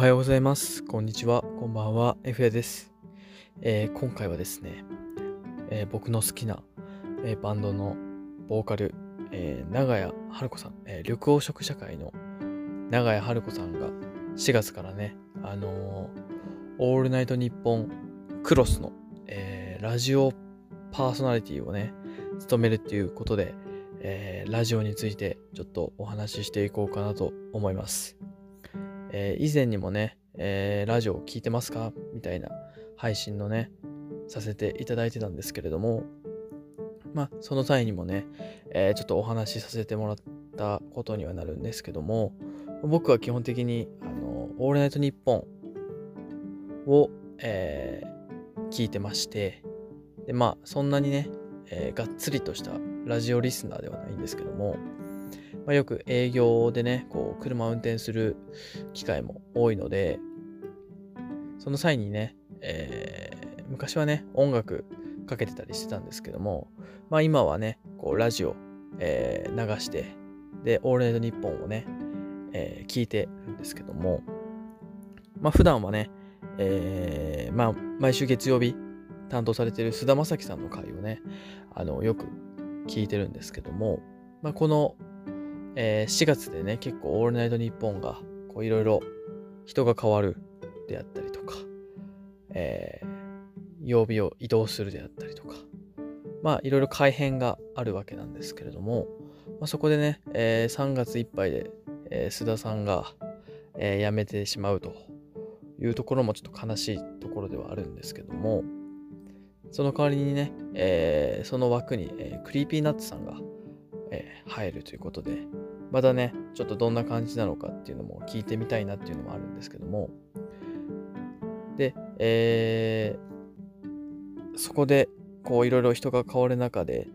おはようございます。こんにちは。こんばんは。F やです。えー今回はですね、えー僕の好きな、えーバンドのボーカル、え長屋春子さん、えー緑黄色社会の長屋春子さんが4月からね、あのオールナイトニッポンクロスの、えラジオパーソナリティをね、務めるっていうことで、えラジオについてちょっとお話ししていこうかなと思います。えー以前にもね、えーラジオ聞いてますか？みたいな配信のね、させていただいてたんですけれども、まあ、その際にもね、えーちょっとお話しさせてもらったことにはなるんですけども、僕は基本的に、あの、オールナイトニッポンを、えー聞いてまして、で、まあ、そんなにね、えーがっつりとしたラジオリスナーではないんですけども、まあ、よく営業でね、こう、車を運転する機会も多いので、その際にね、えー昔はね、音楽かけてたりしてたんですけども、まあ今はね、こう、ラジオ、えー流して、で、オールナイトニッポンをね、えー聞いてるんですけども、まあ普段はね、えーまあ毎週月曜日担当されてる菅田将暉さんの回をね、あの、よく聞いてるんですけども、まあこの、えー4月でね、結構オールナイトニッポンが、こういろいろ人が変わるであったりとか、えー曜日を移動するであったりとか、まあいろいろ改変があるわけなんですけれども、まあ、そこでね、えー3月いっぱいで、えー須田さんが、えー辞めてしまうというところもちょっと悲しいところではあるんですけども、その代わりにね、えーその枠に、えー Creepy Nuts さんが、えー入るということで、またね、ちょっとどんな感じなのかっていうのも聞いてみたいなっていうのもあるんですけども、で、えーそこで、こう、いろいろ人が変わる中で、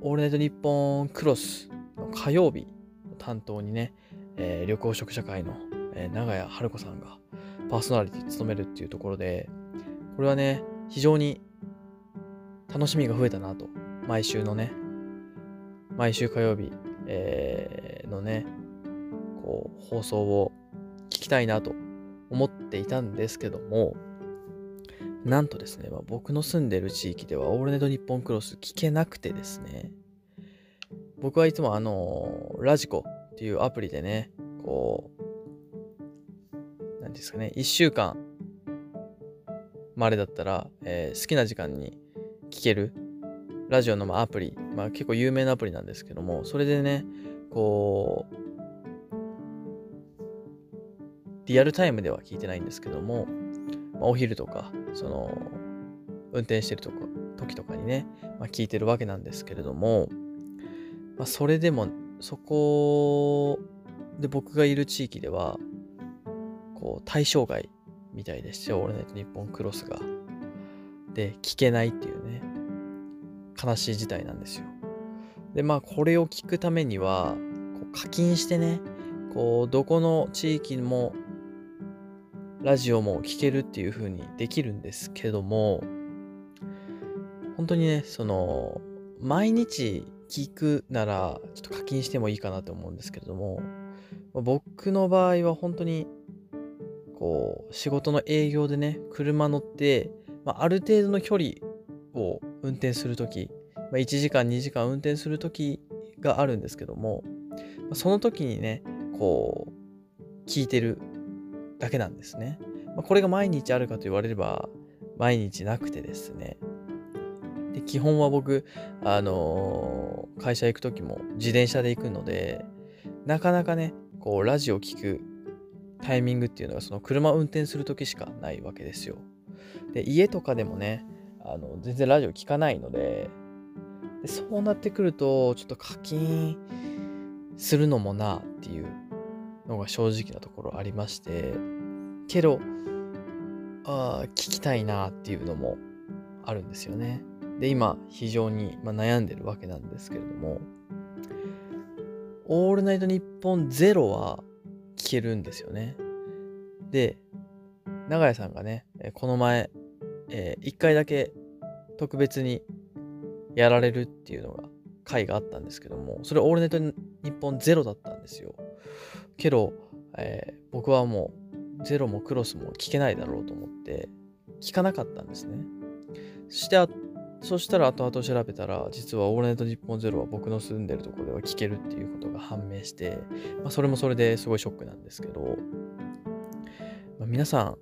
オールナイトニッポンクロスの火曜日の担当にね、えー緑黄色社会の、えー長屋晴子さんがパーソナリティ務めるっていうところで、これはね、非常に楽しみが増えたなと。毎週のね、毎週火曜日、えーのね、こう、放送を聞きたいなと思っていたんですけども、なんとですね、まあ、僕の住んでる地域ではオールナイトニッポンクロス聞けなくてですね、僕はいつもあの、ラジコっていうアプリでね、こう、なんですかね、1週間までだったら、えー好きな時間に聞けるラジオのアプリ、まあ結構有名なアプリなんですけども、それでね、こう、リアルタイムでは聞いてないんですけども、まあお昼とか、その、運転してるとか時とかにね、まあ、聞いてるわけなんですけれども、まあ、それでも、そこで僕がいる地域では、こう、対象外みたいでして、オールナイトニッポンクロスが。で、聞けないっていうね、悲しい事態なんですよ。で、まあ、これを聞くためには、こう課金してね、こう、どこの地域も、ラジオも聞けるっていう風にできるんですけども、本当にね、その、毎日聞くなら、ちょっと課金してもいいかなと思うんですけれども、僕の場合は本当に、こう、仕事の営業でね、車乗って、まあ、ある程度の距離を運転するとき、まあ、1時間、2時間運転するときがあるんですけども、その時にね、こう、聞いてるだけなんですね。まあ、これが毎日あるかと言われれば、毎日なくてですね。で基本は僕、あのー会社行く時も自転車で行くので、なかなかね、こう、ラジオ聞くタイミングっていうのが、その車運転する時しかないわけですよ。で、家とかでもね、あの、全然ラジオ聞かないので、でそうなってくると、ちょっと課金するのもなっていうのが正直なところありまして、けど、あー聞きたいなっていうのもあるんですよね。で、今、非常に、まあ、悩んでるわけなんですけれども、オールナイトニッポンゼロは聞けるんですよね。で、長屋さんがね、この前、え1回だけ特別にやられるっていうのが、回があったんですけども、それオールナイトニッポンゼロだったんですよ。けど、えー僕はもうゼロもクロスも聞けないだろうと思って聞かなかったんですね。そしてそしたら後々調べたら実は「オールナイトニッポンゼロは僕の住んでるところでは聞けるっていうことが判明して、まあ、それもそれですごいショックなんですけど、まあ、皆さん、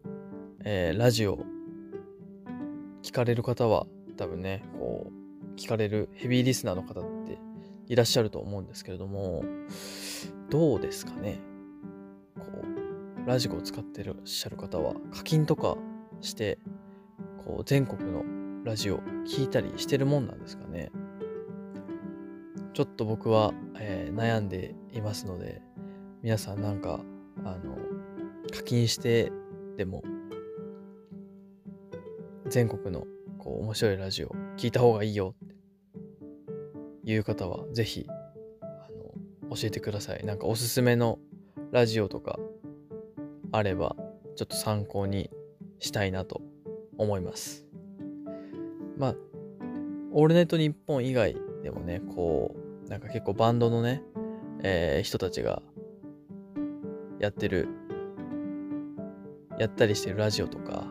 えー、ラジオ聞かれる方は多分ねこう聞かれるヘビーリスナーの方っていらっしゃると思うんですけれどもどうですかね？こうラジコを使ってらっしゃる方は課金とかしてこう全国のラジオ聞いたりしてるもんなんですかね？ちょっと僕は、えー、悩んでいますので皆さんなんかあの課金してでも全国のこう面白いラジオ聞いた方がいいよっていう方はぜひあの教えてください。なんかおすすめのラジオとかあればちょっと参考にしたいなと思います。まあ、オールネット日本以外でもね、こう、なんか結構バンドのね、えー、人たちがやってる、やったりしてるラジオとか、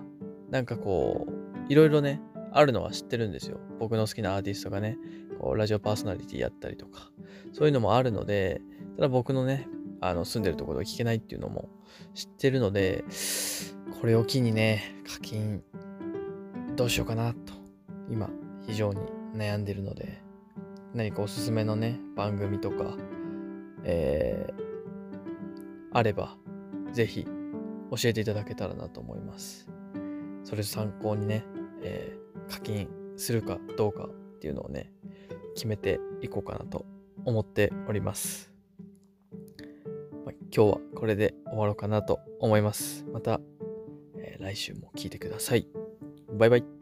なんかこう、いろいろね、あるのは知ってるんですよ。僕の好きなアーティストがね、こうラジオパーソナリティやったりとか、そういうのもあるので、ただ僕のね、あの住んでるところで聞けないっていうのも知ってるので、これを機にね、課金どうしようかなと今非常に悩んでるので何かおすすめのね番組とか、えー、あればぜひ教えていただけたらなと思いますそれ参考にね、えー、課金するかどうかっていうのをね決めていこうかなと思っております、まあ、今日はこれで終わろうかなと思います。また、えー、来週も聞いてください。バイバイ。